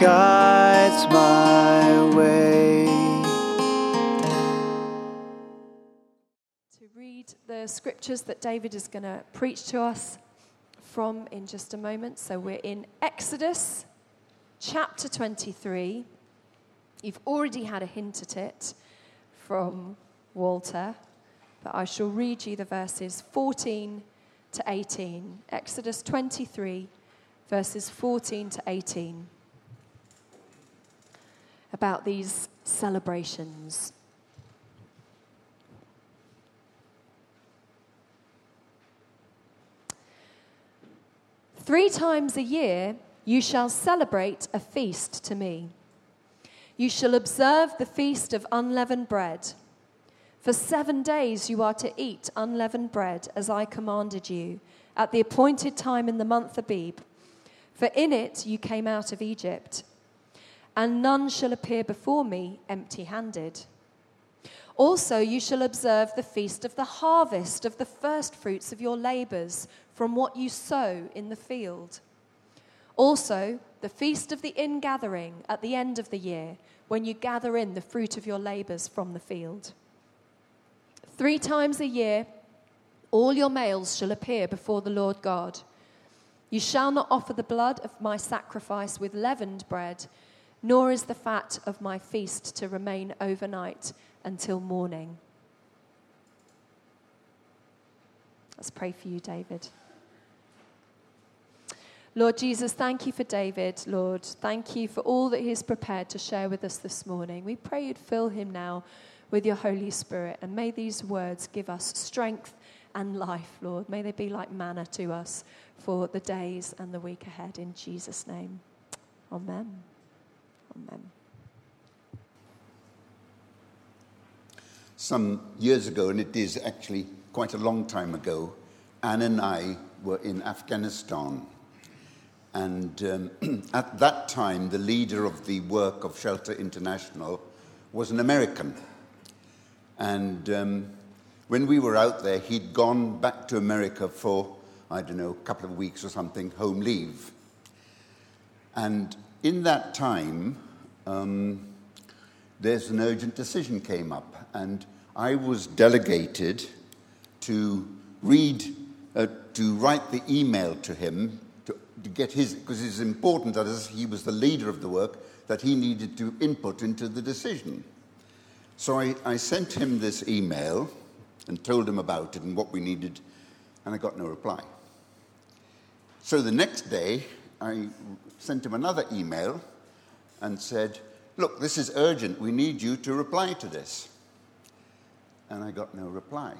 guides my way. To read the scriptures that David is going to preach to us from in just a moment. So we're in Exodus chapter 23. You've already had a hint at it from Walter, but I shall read you the verses 14 to 18. Exodus 23, verses 14 to 18. About these celebrations. Three times a year you shall celebrate a feast to me. You shall observe the feast of unleavened bread. For seven days you are to eat unleavened bread, as I commanded you, at the appointed time in the month Abib. For in it you came out of Egypt. And none shall appear before me empty handed. Also, you shall observe the feast of the harvest of the first fruits of your labors from what you sow in the field. Also, the feast of the ingathering at the end of the year, when you gather in the fruit of your labors from the field. Three times a year, all your males shall appear before the Lord God. You shall not offer the blood of my sacrifice with leavened bread, nor is the fat of my feast to remain overnight until morning. Let's pray for you, David. Lord Jesus, thank you for David, Lord. Thank you for all that he has prepared to share with us this morning. We pray you'd fill him now with your Holy Spirit, and may these words give us strength and life, Lord. May they be like manna to us for the days and the week ahead. In Jesus' name, Amen. Amen. Some years ago, and it is actually quite a long time ago, Anne and I were in Afghanistan. And um, at that time, the leader of the work of Shelter International was an American. And um, when we were out there, he'd gone back to America for, I don't know, a couple of weeks or something, home leave. And in that time, um, there's an urgent decision came up, and I was delegated to read, uh, to write the email to him to, to get his, because it's important that as he was the leader of the work, that he needed to input into the decision. So I, I sent him this email and told him about it and what we needed, and I got no reply. So the next day, I sent him another email and said, Look, this is urgent. We need you to reply to this. And I got no reply.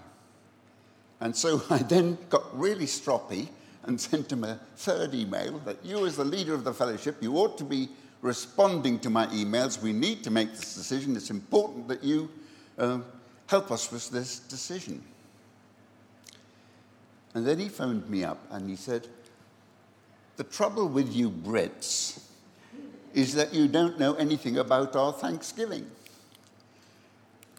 And so I then got really stroppy and sent him a third email that you, as the leader of the fellowship, you ought to be responding to my emails. We need to make this decision. It's important that you uh, help us with this decision. And then he phoned me up and he said, The trouble with you Brits is that you don't know anything about our Thanksgiving.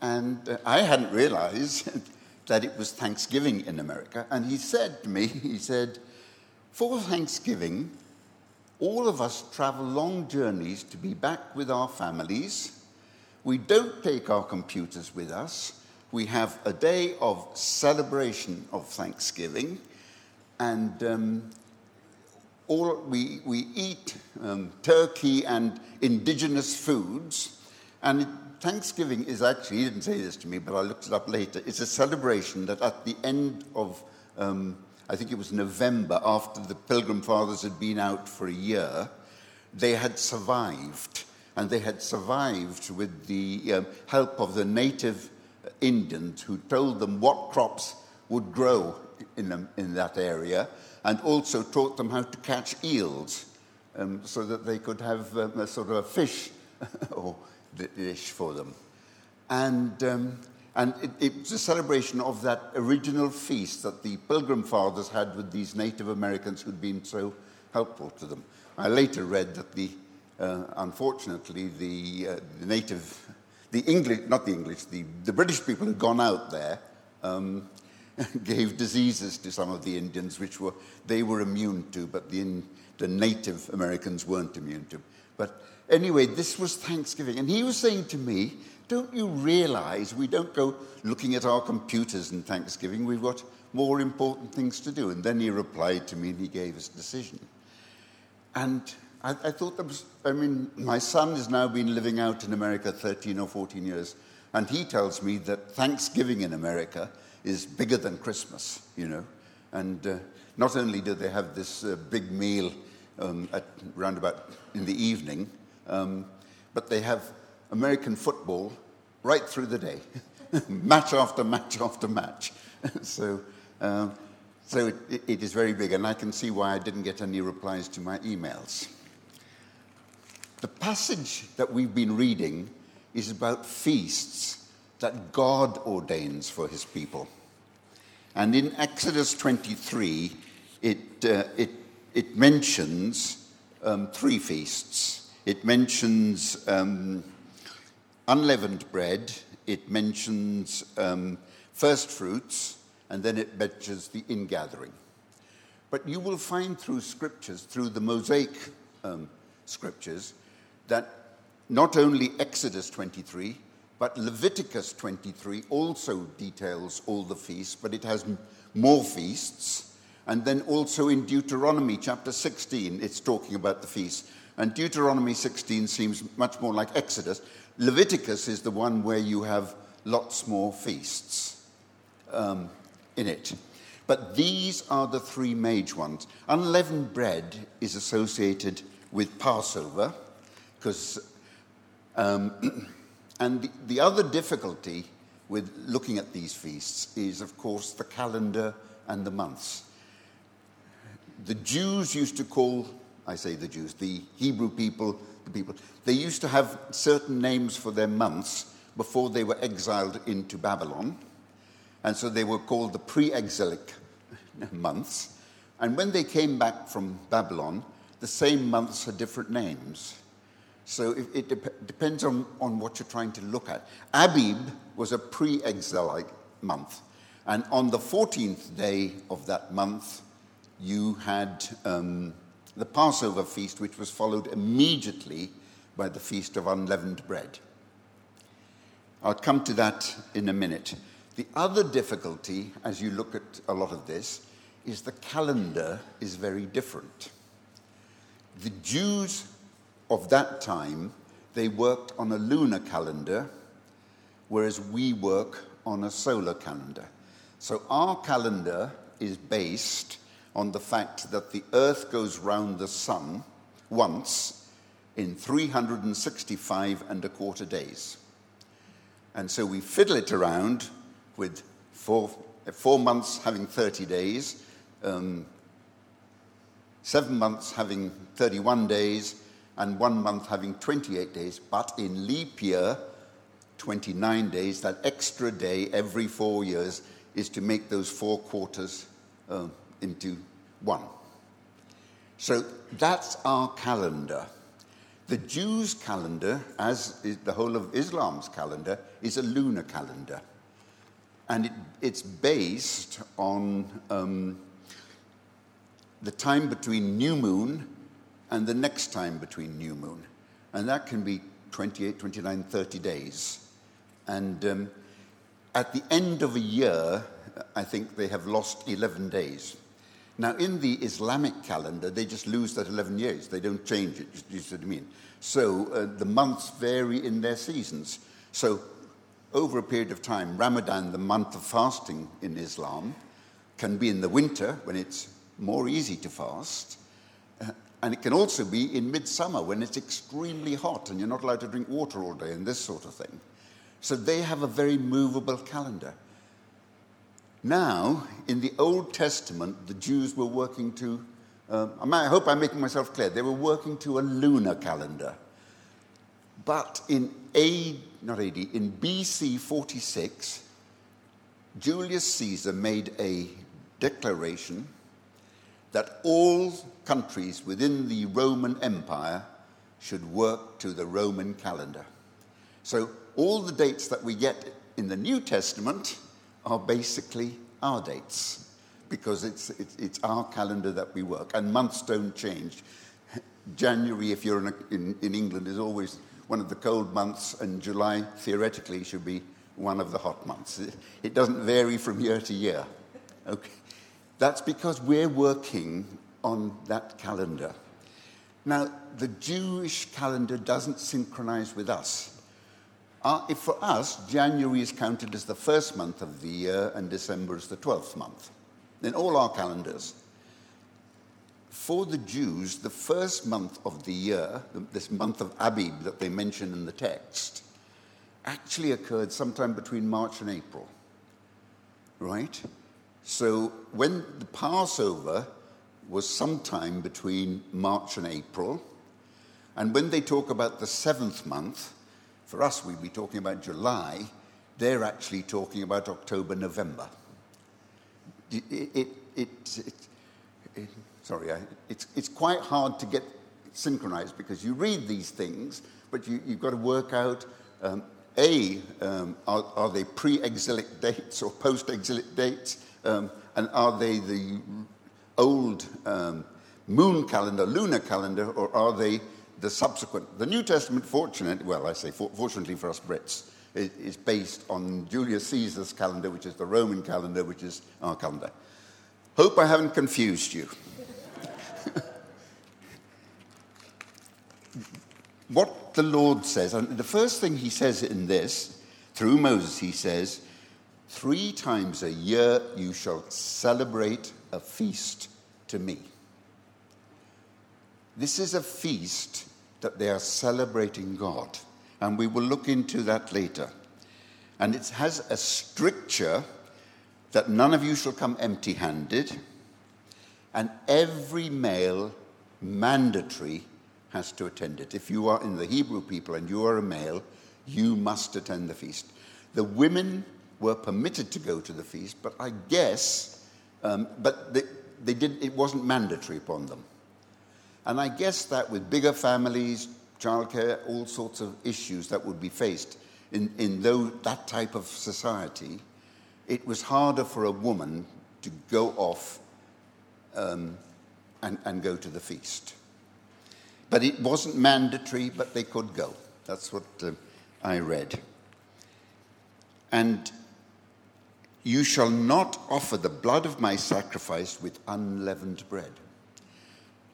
And uh, I hadn't realized that it was Thanksgiving in America. And he said to me, he said, for Thanksgiving, all of us travel long journeys to be back with our families. We don't take our computers with us. We have a day of celebration of Thanksgiving, and um, all, we, we eat um, turkey and indigenous foods. And Thanksgiving is actually, he didn't say this to me, but I looked it up later. It's a celebration that at the end of um, I think it was November, after the Pilgrim Fathers had been out for a year, they had survived. And they had survived with the um, help of the native Indians who told them what crops would grow in, them, in that area and also taught them how to catch eels um, so that they could have um, a sort of a fish or dish for them. And um, and it, it's a celebration of that original feast that the Pilgrim Fathers had with these Native Americans who'd been so helpful to them. I later read that the, uh, unfortunately, the, uh, the native, the English, not the English, the, the British people had gone out there. Um, gave diseases to some of the Indians, which were, they were immune to, but the, the Native Americans weren't immune to. But anyway, this was Thanksgiving. And he was saying to me, Don't you realize we don't go looking at our computers in Thanksgiving? We've got more important things to do. And then he replied to me and he gave his decision. And I, I thought that was, I mean, my son has now been living out in America 13 or 14 years. And he tells me that Thanksgiving in America is bigger than Christmas, you know. And uh, not only do they have this uh, big meal um, at about in the evening, um, but they have American football right through the day, match after match after match. so, uh, so it, it is very big, and I can see why I didn't get any replies to my emails. The passage that we've been reading is about feasts that God ordains for his people. And in Exodus 23, it, uh, it, it mentions um, three feasts. It mentions um, unleavened bread, it mentions um, first fruits, and then it mentions the ingathering. But you will find through scriptures, through the Mosaic um, scriptures, that not only Exodus 23, but Leviticus 23 also details all the feasts, but it has more feasts. And then also in Deuteronomy chapter 16, it's talking about the feasts. And Deuteronomy 16 seems much more like Exodus. Leviticus is the one where you have lots more feasts um, in it. But these are the three major ones. Unleavened bread is associated with Passover, because um, And the, the other difficulty with looking at these feasts is, of course, the calendar and the months. The Jews used to call, I say the Jews, the Hebrew people, the people, they used to have certain names for their months before they were exiled into Babylon. And so they were called the pre exilic months. And when they came back from Babylon, the same months had different names. So it, it dep- depends on, on what you're trying to look at. Abib was a pre exilic month. And on the 14th day of that month, you had um, the Passover feast, which was followed immediately by the Feast of Unleavened Bread. I'll come to that in a minute. The other difficulty, as you look at a lot of this, is the calendar is very different. The Jews of that time, they worked on a lunar calendar, whereas we work on a solar calendar. So our calendar is based on the fact that the Earth goes round the Sun once in 365 and a quarter days. And so we fiddle it around with four, four months having 30 days, um, seven months having 31 days, and one month having 28 days, but in leap year, 29 days, that extra day every four years is to make those four quarters uh, into one. So that's our calendar. The Jews' calendar, as is the whole of Islam's calendar, is a lunar calendar. And it, it's based on um, the time between new moon and the next time between new moon. And that can be 28, 29, 30 days. And um, at the end of a year, I think they have lost 11 days. Now, in the Islamic calendar, they just lose that 11 years. They don't change it, you see what I mean? So uh, the months vary in their seasons. So, over a period of time, Ramadan, the month of fasting in Islam, can be in the winter when it's more easy to fast. And it can also be in midsummer when it's extremely hot and you're not allowed to drink water all day and this sort of thing. So they have a very movable calendar. Now, in the Old Testament, the Jews were working to, uh, I hope I'm making myself clear, they were working to a lunar calendar. But in A, not AD, in BC 46, Julius Caesar made a declaration that all countries within the Roman Empire should work to the Roman calendar. So all the dates that we get in the New Testament are basically our dates because it's, it's, it's our calendar that we work, and months don't change. January, if you're in, a, in, in England, is always one of the cold months, and July theoretically should be one of the hot months. It, it doesn't vary from year to year. Okay. That's because we're working on that calendar. Now, the Jewish calendar doesn't synchronize with us. Uh, if for us, January is counted as the first month of the year and December is the 12th month in all our calendars. For the Jews, the first month of the year, this month of Abib that they mention in the text, actually occurred sometime between March and April. Right? So when the Passover was sometime between March and April, and when they talk about the seventh month, for us we'd be talking about July, they're actually talking about October, November. It, it, it, it sorry, I, it's, it's quite hard to get synchronized because you read these things, but you, you've got to work out um, A, um, are, are, they pre exilic dates or post exilic dates? Um, and are they the old um, moon calendar, lunar calendar, or are they the subsequent? The New Testament, fortunately, well, I say for, fortunately for us Brits, is, is based on Julius Caesar's calendar, which is the Roman calendar, which is our calendar. Hope I haven't confused you. what the Lord says, and the first thing he says in this, through Moses, he says, Three times a year you shall celebrate a feast to me. This is a feast that they are celebrating God, and we will look into that later. And it has a stricture that none of you shall come empty handed, and every male mandatory has to attend it. If you are in the Hebrew people and you are a male, you must attend the feast. The women were permitted to go to the feast, but I guess, um, but they, they did, it wasn't mandatory upon them. And I guess that with bigger families, childcare, all sorts of issues that would be faced in, in though, that type of society, it was harder for a woman to go off um, and, and go to the feast. But it wasn't mandatory, but they could go. That's what uh, I read. And you shall not offer the blood of my sacrifice with unleavened bread.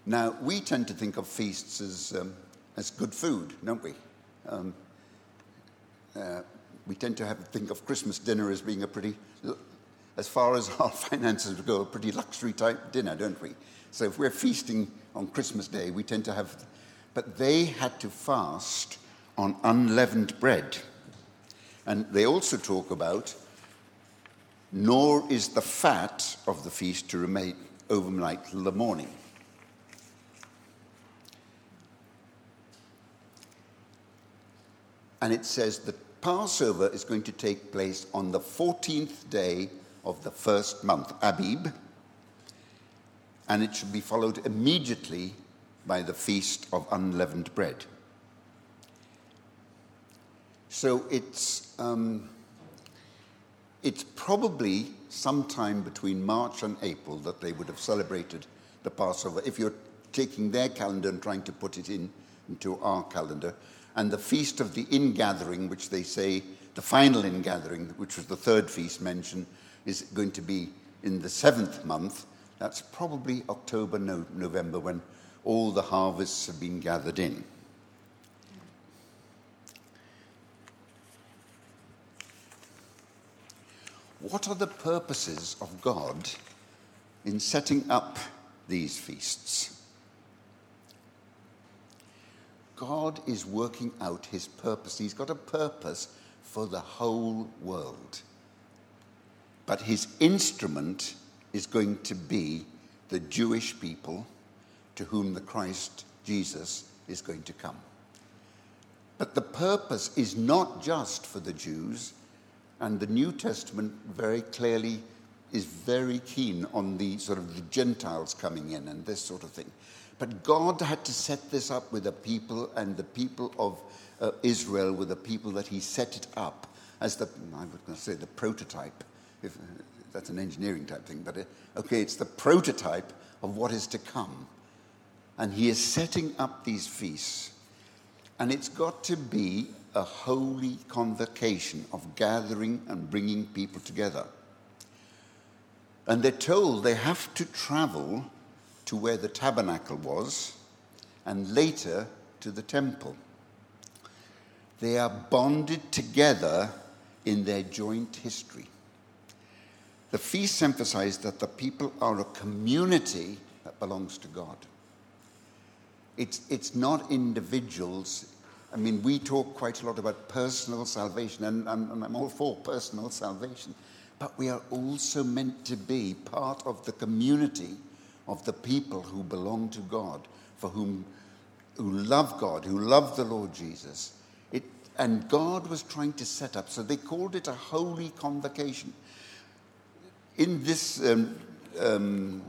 Now, we tend to think of feasts as, um, as good food, don't we? Um, uh, we tend to have, think of Christmas dinner as being a pretty, as far as our finances go, a pretty luxury type dinner, don't we? So if we're feasting on Christmas Day, we tend to have, but they had to fast on unleavened bread. And they also talk about nor is the fat of the feast to remain overnight till the morning. And it says the Passover is going to take place on the 14th day of the first month, Abib, and it should be followed immediately by the Feast of Unleavened Bread. So it's. Um, it's probably sometime between March and April that they would have celebrated the Passover, if you're taking their calendar and trying to put it in into our calendar. And the feast of the ingathering, which they say, the final ingathering, which was the third feast mentioned, is going to be in the seventh month. That's probably October, no, November, when all the harvests have been gathered in. what are the purposes of God in setting up these feasts? God is working out his purpose. He's got a purpose for the whole world. But his instrument is going to be the Jewish people to whom the Christ Jesus is going to come. But the purpose is not just for the Jews, and the New Testament very clearly is very keen on the sort of the Gentiles coming in and this sort of thing. But God had to set this up with the people, and the people of uh, Israel were the people that He set it up as the, I was going to say, the prototype, if, that's an engineering type thing, but uh, okay, it's the prototype of what is to come. And he is setting up these feasts. And it's got to be a holy convocation of gathering and bringing people together. And they're told they have to travel to where the tabernacle was and later to the temple. They are bonded together in their joint history. The feasts emphasize that the people are a community that belongs to God. It's, it's not individuals. I mean, we talk quite a lot about personal salvation, and, and, and I'm all for personal salvation. But we are also meant to be part of the community of the people who belong to God, for whom who love God, who love the Lord Jesus. It, and God was trying to set up, so they called it a holy convocation. In this um, um,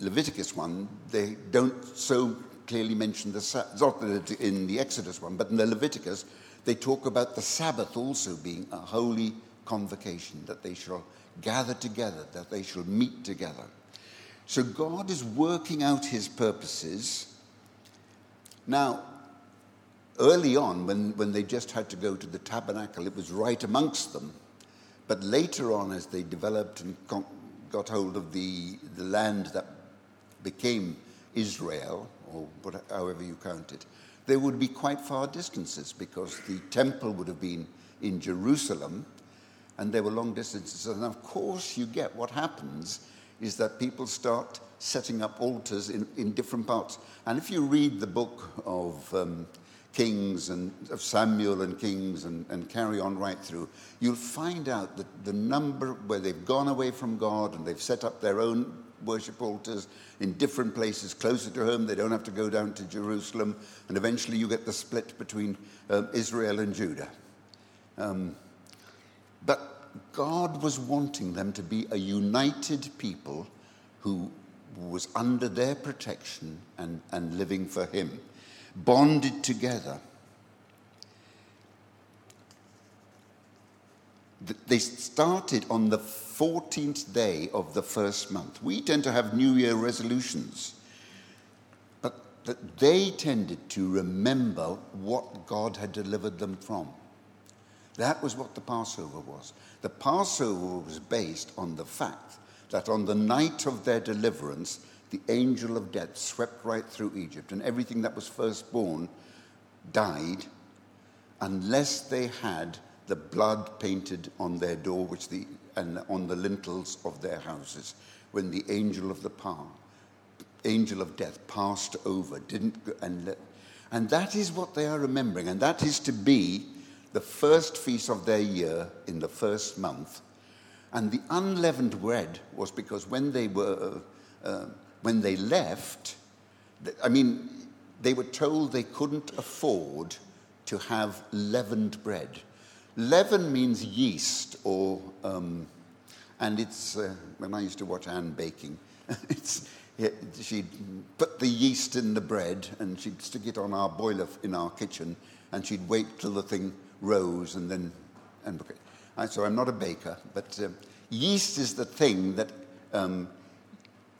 Leviticus one, they don't so clearly mention the not in the Exodus one, but in the Leviticus, they talk about the Sabbath also being a holy convocation, that they shall gather together, that they shall meet together. So God is working out his purposes. Now, early on, when, when they just had to go to the tabernacle, it was right amongst them. But later on, as they developed and got hold of the, the land that became Israel, or whatever, however you count it, there would be quite far distances because the temple would have been in Jerusalem and there were long distances. And of course, you get what happens is that people start setting up altars in, in different parts. And if you read the book of um, Kings and of Samuel and Kings and, and carry on right through, you'll find out that the number where they've gone away from God and they've set up their own worship altars in different places closer to home. They don't have to go down to Jerusalem. And eventually you get the split between um, Israel and Judah. Um, but God was wanting them to be a united people who was under their protection and, and living for Him, bonded together. They started on the 14th day of the first month. We tend to have New Year resolutions, but they tended to remember what God had delivered them from. That was what the Passover was. The Passover was based on the fact that on the night of their deliverance, the angel of death swept right through Egypt, and everything that was firstborn died unless they had the blood painted on their door, which the and on the lintels of their houses, when the angel of the power, angel of death, passed over, didn't and and that is what they are remembering, and that is to be the first feast of their year in the first month. And the unleavened bread was because when they were, uh, when they left, I mean, they were told they couldn't afford to have leavened bread. Leaven means yeast, or, um, and it's, uh, when I used to watch Anne baking, it's, she'd put the yeast in the bread and she'd stick it on our boiler in our kitchen and she'd wait till the thing rose and then and. So I'm not a baker, but um, yeast is the thing that um,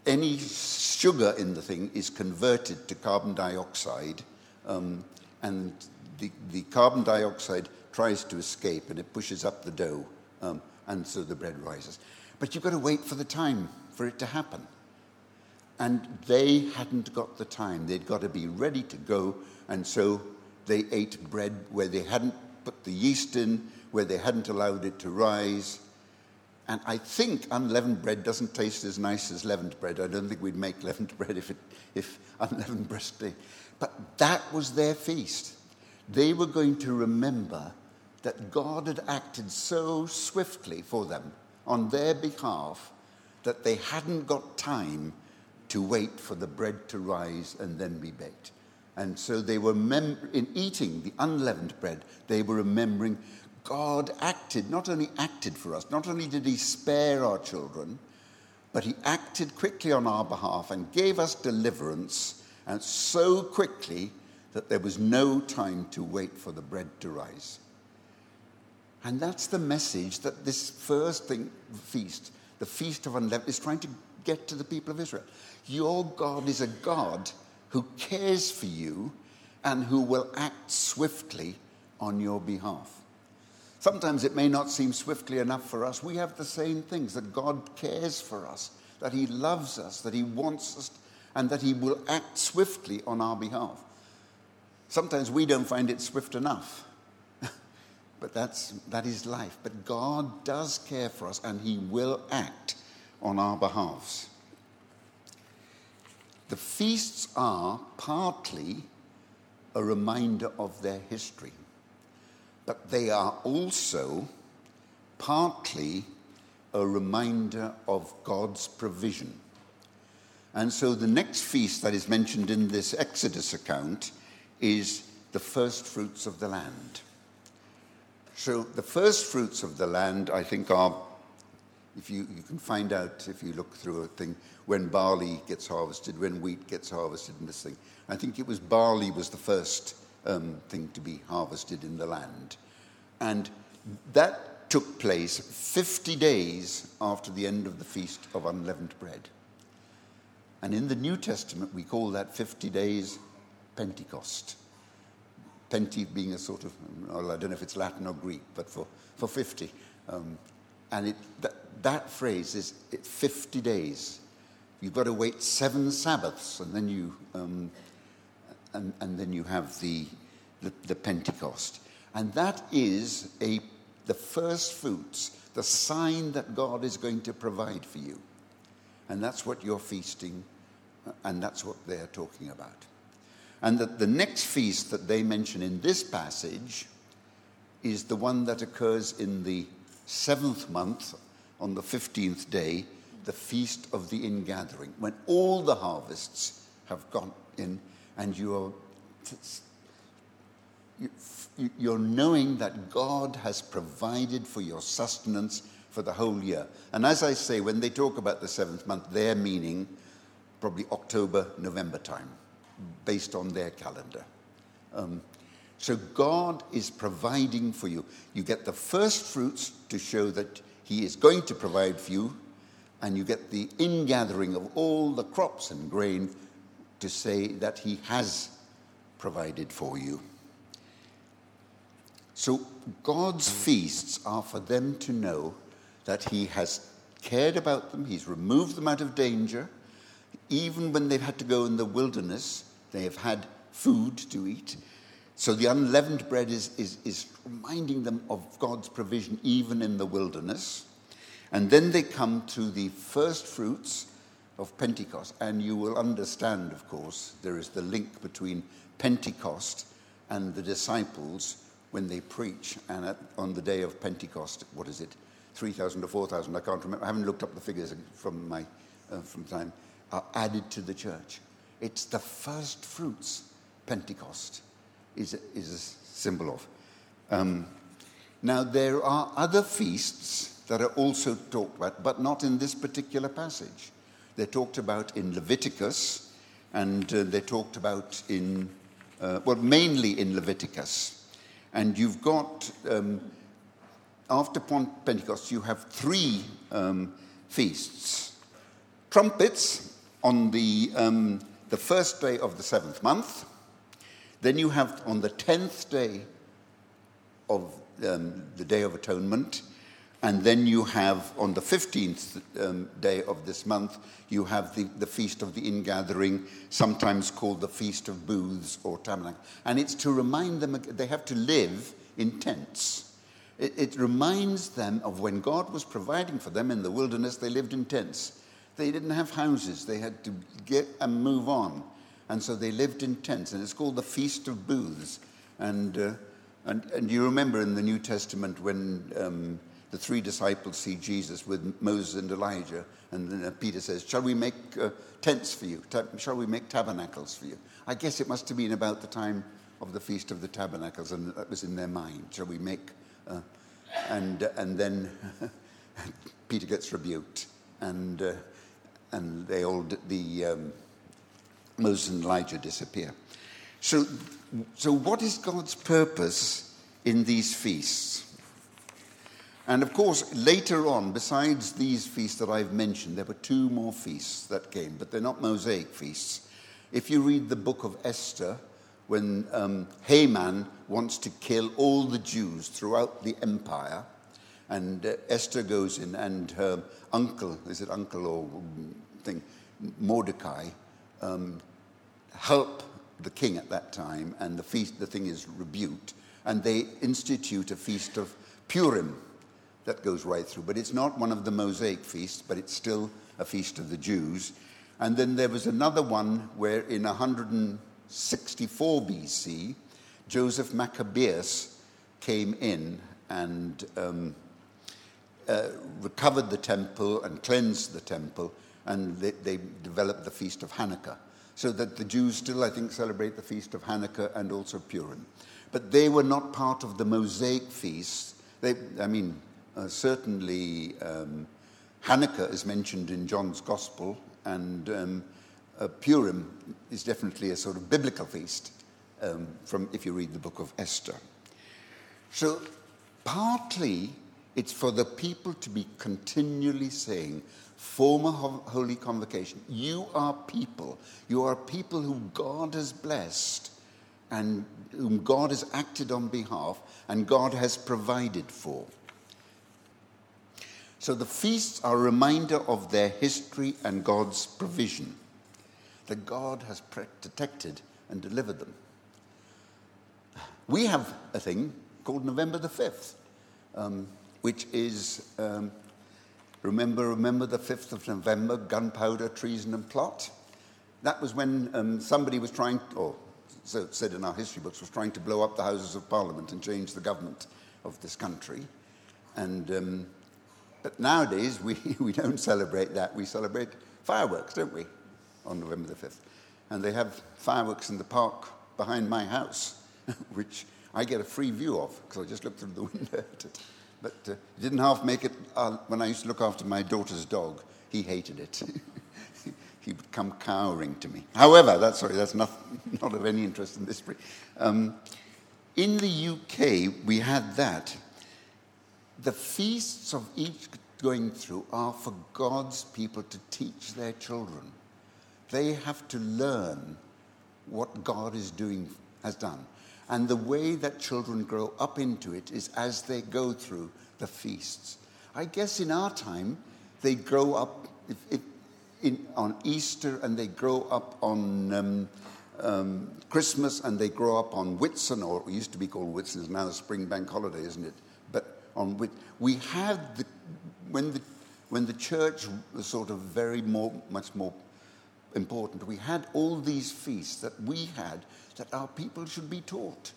any sugar in the thing is converted to carbon dioxide, um, and the, the carbon dioxide tries to escape and it pushes up the dough, um, and so the bread rises. But you've got to wait for the time for it to happen. And they hadn't got the time. They'd got to be ready to go, and so they ate bread where they hadn't put the yeast in where they hadn't allowed it to rise. And I think unleavened bread doesn't taste as nice as leavened bread. I don't think we'd make leavened bread if, it, if unleavened bread. But that was their feast. They were going to remember that God had acted so swiftly for them on their behalf that they hadn't got time to wait for the bread to rise and then be baked. And so they were, mem- in eating the unleavened bread, they were remembering God acted, not only acted for us, not only did He spare our children, but He acted quickly on our behalf and gave us deliverance, and so quickly that there was no time to wait for the bread to rise. And that's the message that this first thing, feast, the Feast of Unleavened, is trying to get to the people of Israel. Your God is a God who cares for you and who will act swiftly on your behalf. Sometimes it may not seem swiftly enough for us. We have the same things that God cares for us, that He loves us, that He wants us, and that He will act swiftly on our behalf. Sometimes we don't find it swift enough. but that's, that is life. But God does care for us and He will act on our behalves. The feasts are partly a reminder of their history, but they are also partly a reminder of God's provision. And so the next feast that is mentioned in this Exodus account is the first fruits of the land. So the first fruits of the land, I think, are if you, you can find out if you look through a thing when barley gets harvested, when wheat gets harvested and this thing. I think it was barley was the first um, thing to be harvested in the land. And that took place 50 days after the end of the Feast of Unleavened Bread. And in the New Testament, we call that 50 days Pentecost. Penti being a sort of, well, I don't know if it's Latin or Greek, but for, for 50. Um, and it, that, that phrase is 50 days. You've got to wait seven Sabbaths, and then you, um, and, and then you have the, the, the Pentecost. And that is a, the first fruits, the sign that God is going to provide for you. And that's what you're feasting, and that's what they're talking about. And that the next feast that they mention in this passage is the one that occurs in the seventh month on the 15th day, the feast of the ingathering, when all the harvests have gone in and you are you're knowing that God has provided for your sustenance for the whole year. And as I say, when they talk about the seventh month, they're meaning probably October, November time, based on their calendar. Um, so God is providing for you. You get the first fruits to show that He is going to provide for you, and you get the ingathering of all the crops and grain to say that He has provided for you. So God's feasts are for them to know that He has cared about them, He's removed them out of danger. Even when they've had to go in the wilderness, they have had food to eat. So the unleavened bread is, is, is reminding them of God's provision even in the wilderness. And then they come to the first fruits of Pentecost. And you will understand, of course, there is the link between Pentecost and the disciples when they preach. And at, on the day of Pentecost, what is it? 3,000 or 4,000, I can't remember. I haven't looked up the figures from my uh, from time, are added to the church. It's the first fruits, Pentecost is a, is a symbol of. Um, now, there are other feasts that are also talked about, but not in this particular passage. They're talked about in Leviticus, and uh, they're talked about in, uh, well, mainly in Leviticus. And you've got, um, after Pentecost, you have three um, feasts trumpets on the, um, the first day of the seventh month then you have on the 10th day of um, the Day of Atonement, and then you have on the 15th um, day of this month, you have the, the Feast of the Ingathering, sometimes called the Feast of Booths or Tabernacle. And it's to remind them they have to live in tents. It, it reminds them of when God was providing for them in the wilderness, they lived in tents. They didn't have houses, they had to get and move on. And so they lived in tents, and it's called the Feast of Booths. And, uh, and, and you remember in the New Testament when um, the three disciples see Jesus with Moses and Elijah, and then uh, Peter says, Shall we make uh, tents for you? Ta- shall we make tabernacles for you? I guess it must have been about the time of the Feast of the Tabernacles, and that was in their mind. Shall we make. Uh, and, and then Peter gets rebuked, and, uh, and they all, the. Um, Moses and Elijah disappear. So, so what is God's purpose in these feasts? And of course, later on, besides these feasts that I've mentioned, there were two more feasts that came, but they're not Mosaic feasts. If you read the book of Esther, when um, Haman wants to kill all the Jews throughout the empire, and uh, Esther goes in, and her uncle, is it uncle or thing, Mordecai, um, help the king at that time, and the feast, the thing is rebuked, and they institute a feast of Purim that goes right through. But it's not one of the Mosaic feasts, but it's still a feast of the Jews. And then there was another one where in 164 BC, Joseph Maccabeus came in and um, uh, recovered the temple and cleansed the temple, and they, they developed the feast of Hanukkah. So that the Jews still, I think, celebrate the feast of Hanukkah and also Purim. But they were not part of the Mosaic feasts. They, I mean, uh, certainly um, Hanukkah is mentioned in John's Gospel, and um, uh, Purim is definitely a sort of biblical feast um, from if you read the book of Esther. So, partly it's for the people to be continually saying, former holy convocation, you are people, you are people whom God has blessed and whom God has acted on behalf and God has provided for. So the feasts are a reminder of their history and God's provision, that God has protected and delivered them. We have a thing called November the 5th, um, which is, um, remember, remember the 5th of November, gunpowder, treason, and plot? That was when um, somebody was trying, or so it said in our history books, was trying to blow up the Houses of Parliament and change the government of this country. And um, but nowadays, we, we don't celebrate that. We celebrate fireworks, don't we, on November the 5th? And they have fireworks in the park behind my house, which I get a free view of because I just look through the window at it. But uh, it didn't half make it. Uh, when I used to look after my daughter's dog, he hated it. he would come cowering to me. However, that's sorry, that's not, not of any interest in this. Um, in the UK, we had that the feasts of each going through are for God's people to teach their children. They have to learn what God is doing, has done. And the way that children grow up into it is as they go through the feasts. I guess in our time, they grow up if, if, in, on Easter and they grow up on um, um, Christmas and they grow up on Whitsun, or it used to be called Whitsun, it's now the spring bank holiday, isn't it? But on which we had the, when the, when the church was sort of very more, much more important, we had all these feasts that we had that our people should be taught.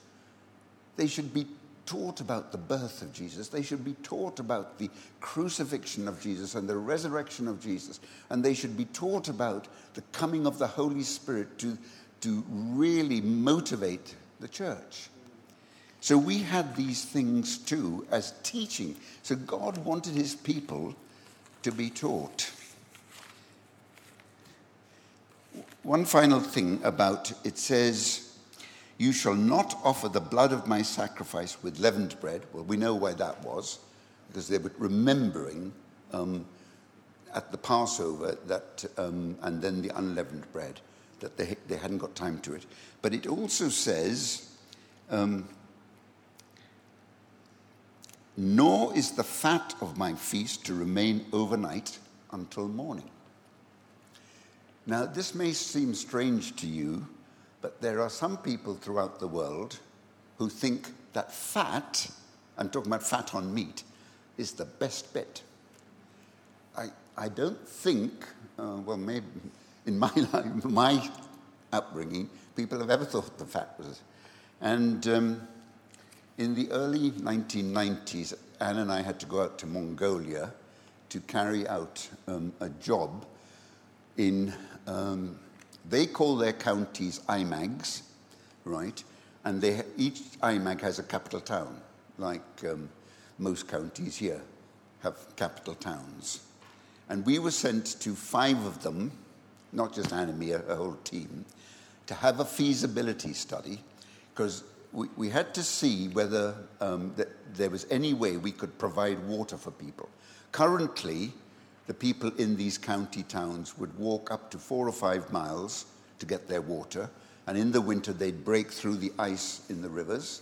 They should be taught about the birth of Jesus. They should be taught about the crucifixion of Jesus and the resurrection of Jesus. And they should be taught about the coming of the Holy Spirit to, to really motivate the church. So we had these things too as teaching. So God wanted his people to be taught. One final thing about it says, You shall not offer the blood of my sacrifice with leavened bread. Well, we know why that was, because they were remembering um, at the Passover that, um, and then the unleavened bread, that they, they hadn't got time to it. But it also says, um, nor is the fat of my feast to remain overnight until morning. Now, this may seem strange to you, but there are some people throughout the world who think that fat, I'm talking about fat on meat, is the best bit. I, I don't think, uh, well, maybe in my life, my upbringing, people have ever thought the fat was. And um, in the early 1990s, Anne and I had to go out to Mongolia to carry out um, a job in, um, they call their counties aimags, right? And they, each aimag has a capital town, like um, most counties here have capital towns. And we were sent to five of them, not just me, a, whole team, to have a feasibility study, because we, we had to see whether um, there was any way we could provide water for people. Currently, the people in these county towns would walk up to four or five miles to get their water, and in the winter they'd break through the ice in the rivers,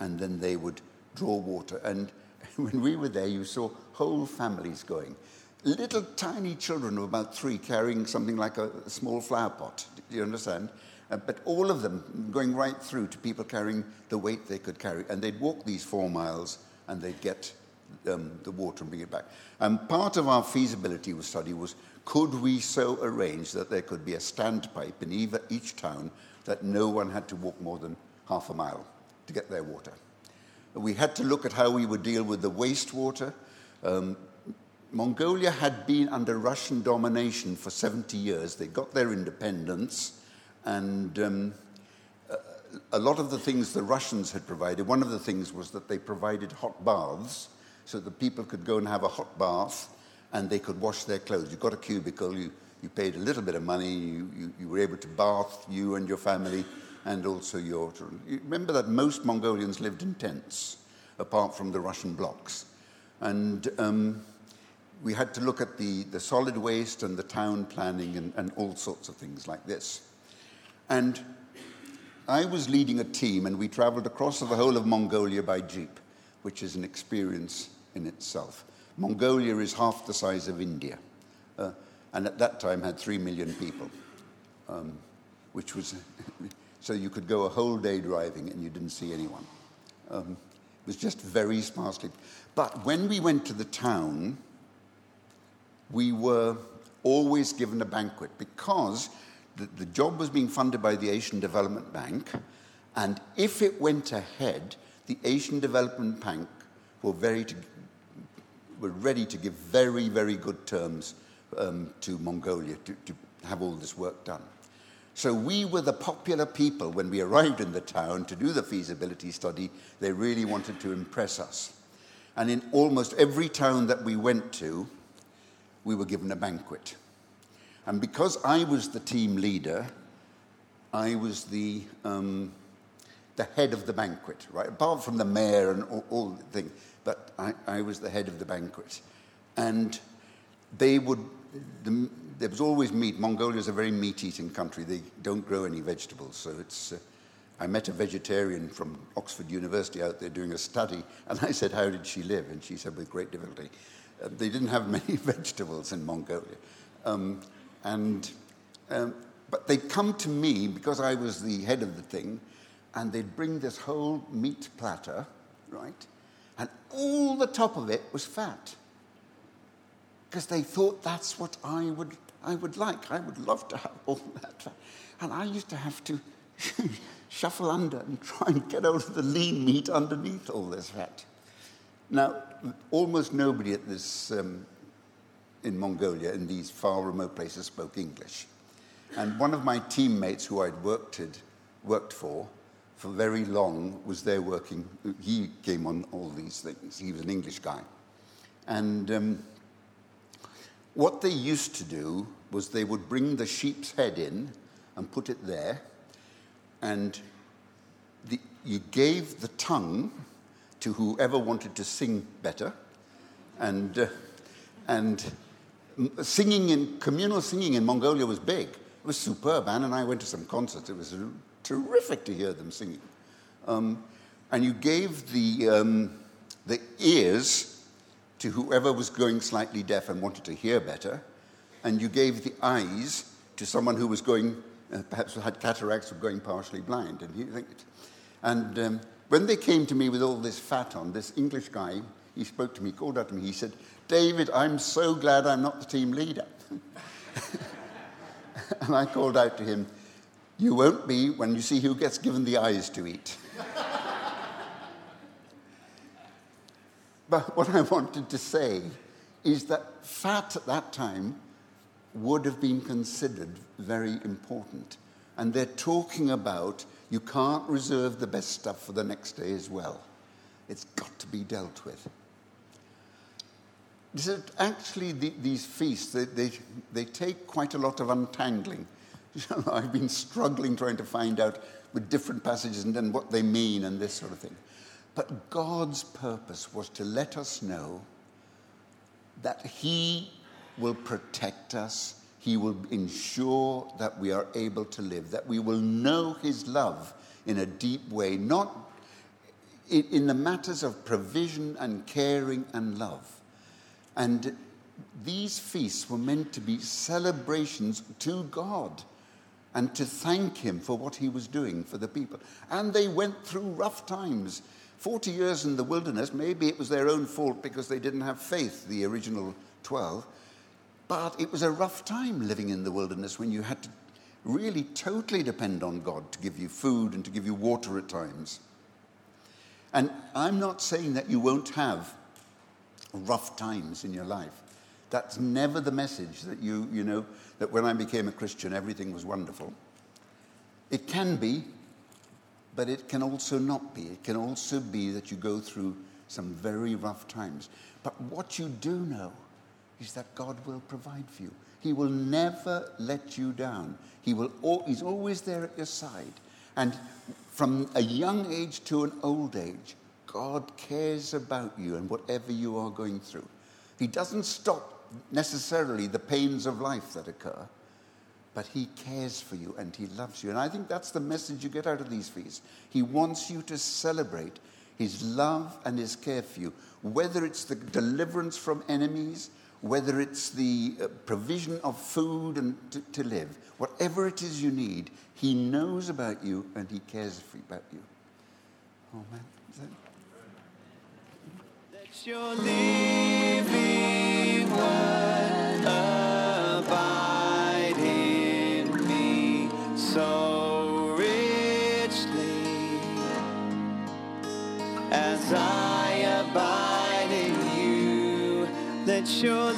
and then they would draw water. And when we were there, you saw whole families going. Little tiny children of about three carrying something like a, a small flower pot. Do you understand? Uh, but all of them going right through to people carrying the weight they could carry. And they'd walk these four miles and they'd get um, the water and bring it back. And part of our feasibility study was could we so arrange that there could be a standpipe in either, each town that no one had to walk more than half a mile to get their water? We had to look at how we would deal with the wastewater. Um, Mongolia had been under Russian domination for 70 years. They got their independence, and um, a lot of the things the Russians had provided, one of the things was that they provided hot baths so that people could go and have a hot bath and they could wash their clothes. You got a cubicle, you, you paid a little bit of money, you, you, you were able to bath you and your family and also your children. You remember that most Mongolians lived in tents, apart from the Russian blocks. And um, we had to look at the, the solid waste and the town planning and, and all sorts of things like this. And I was leading a team, and we traveled across the whole of Mongolia by jeep, which is an experience in itself. Mongolia is half the size of India, uh, and at that time had three million people, um, which was so you could go a whole day driving and you didn't see anyone. Um, it was just very sparsely. But when we went to the town, we were always given a banquet because the, the job was being funded by the Asian Development Bank, and if it went ahead, the Asian Development Bank were very to, were ready to give very, very good terms um, to Mongolia to, to have all this work done. So we were the popular people when we arrived in the town to do the feasibility study. They really wanted to impress us. And in almost every town that we went to, we were given a banquet. And because I was the team leader, I was the, um, the head of the banquet, right? Apart from the mayor and all, all the thing, but I, I was the head of the banquet. And they would, the, there was always meat. Mongolia is a very meat eating country. They don't grow any vegetables. So it's, uh, I met a vegetarian from Oxford University out there doing a study, and I said, How did she live? And she said, With great difficulty. Uh, they didn't have many vegetables in Mongolia. Um, and, um, but they'd come to me because I was the head of the thing, and they'd bring this whole meat platter, right? And all the top of it was fat. Because they thought that's what I would, I would like. I would love to have all that fat. And I used to have to shuffle under and try and get out of the lean meat underneath all this fat. Now, almost nobody at this um, in Mongolia, in these far remote places, spoke English. And one of my teammates who I'd worked, worked for for very long was there working. He came on all these things. He was an English guy. And um, what they used to do was they would bring the sheep's head in and put it there, and the, you gave the tongue to whoever wanted to sing better, and, uh, and singing in communal singing in Mongolia was big. It was superb. Anne and I went to some concerts. It was terrific to hear them singing. Um, and you gave the, um, the ears to whoever was going slightly deaf and wanted to hear better, and you gave the eyes to someone who was going, uh, perhaps had cataracts or going partially blind. And, he, and um, when they came to me with all this fat on, this English guy, he spoke to me, called out to me, he said, David, I'm so glad I'm not the team leader. and I called out to him, You won't be when you see who gets given the eyes to eat. but what I wanted to say is that fat at that time would have been considered very important. And they're talking about you can't reserve the best stuff for the next day as well. It's got to be dealt with. Is actually, the, these feasts, they, they, they take quite a lot of untangling I've been struggling trying to find out with different passages and then what they mean and this sort of thing. But God's purpose was to let us know that He will protect us, He will ensure that we are able to live, that we will know His love in a deep way, not in, the matters of provision and caring and love. And these feasts were meant to be celebrations to God and to thank Him for what He was doing for the people. And they went through rough times. 40 years in the wilderness, maybe it was their own fault because they didn't have faith, the original 12. But it was a rough time living in the wilderness when you had to really totally depend on God to give you food and to give you water at times. And I'm not saying that you won't have rough times in your life. That's never the message that you, you know, that when I became a Christian, everything was wonderful. It can be, but it can also not be. It can also be that you go through some very rough times. But what you do know is that God will provide for you. He will never let you down. He will, he's always there at your side. And from a young age to an old age, God cares about you and whatever you are going through. He doesn't stop necessarily the pains of life that occur, but He cares for you and He loves you. And I think that's the message you get out of these feasts. He wants you to celebrate His love and His care for you, whether it's the deliverance from enemies, whether it's the uh, provision of food and to, to live, whatever it is you need, He knows about you and He cares for, about you. Oh, man. Let your living word as I abide in you. Let your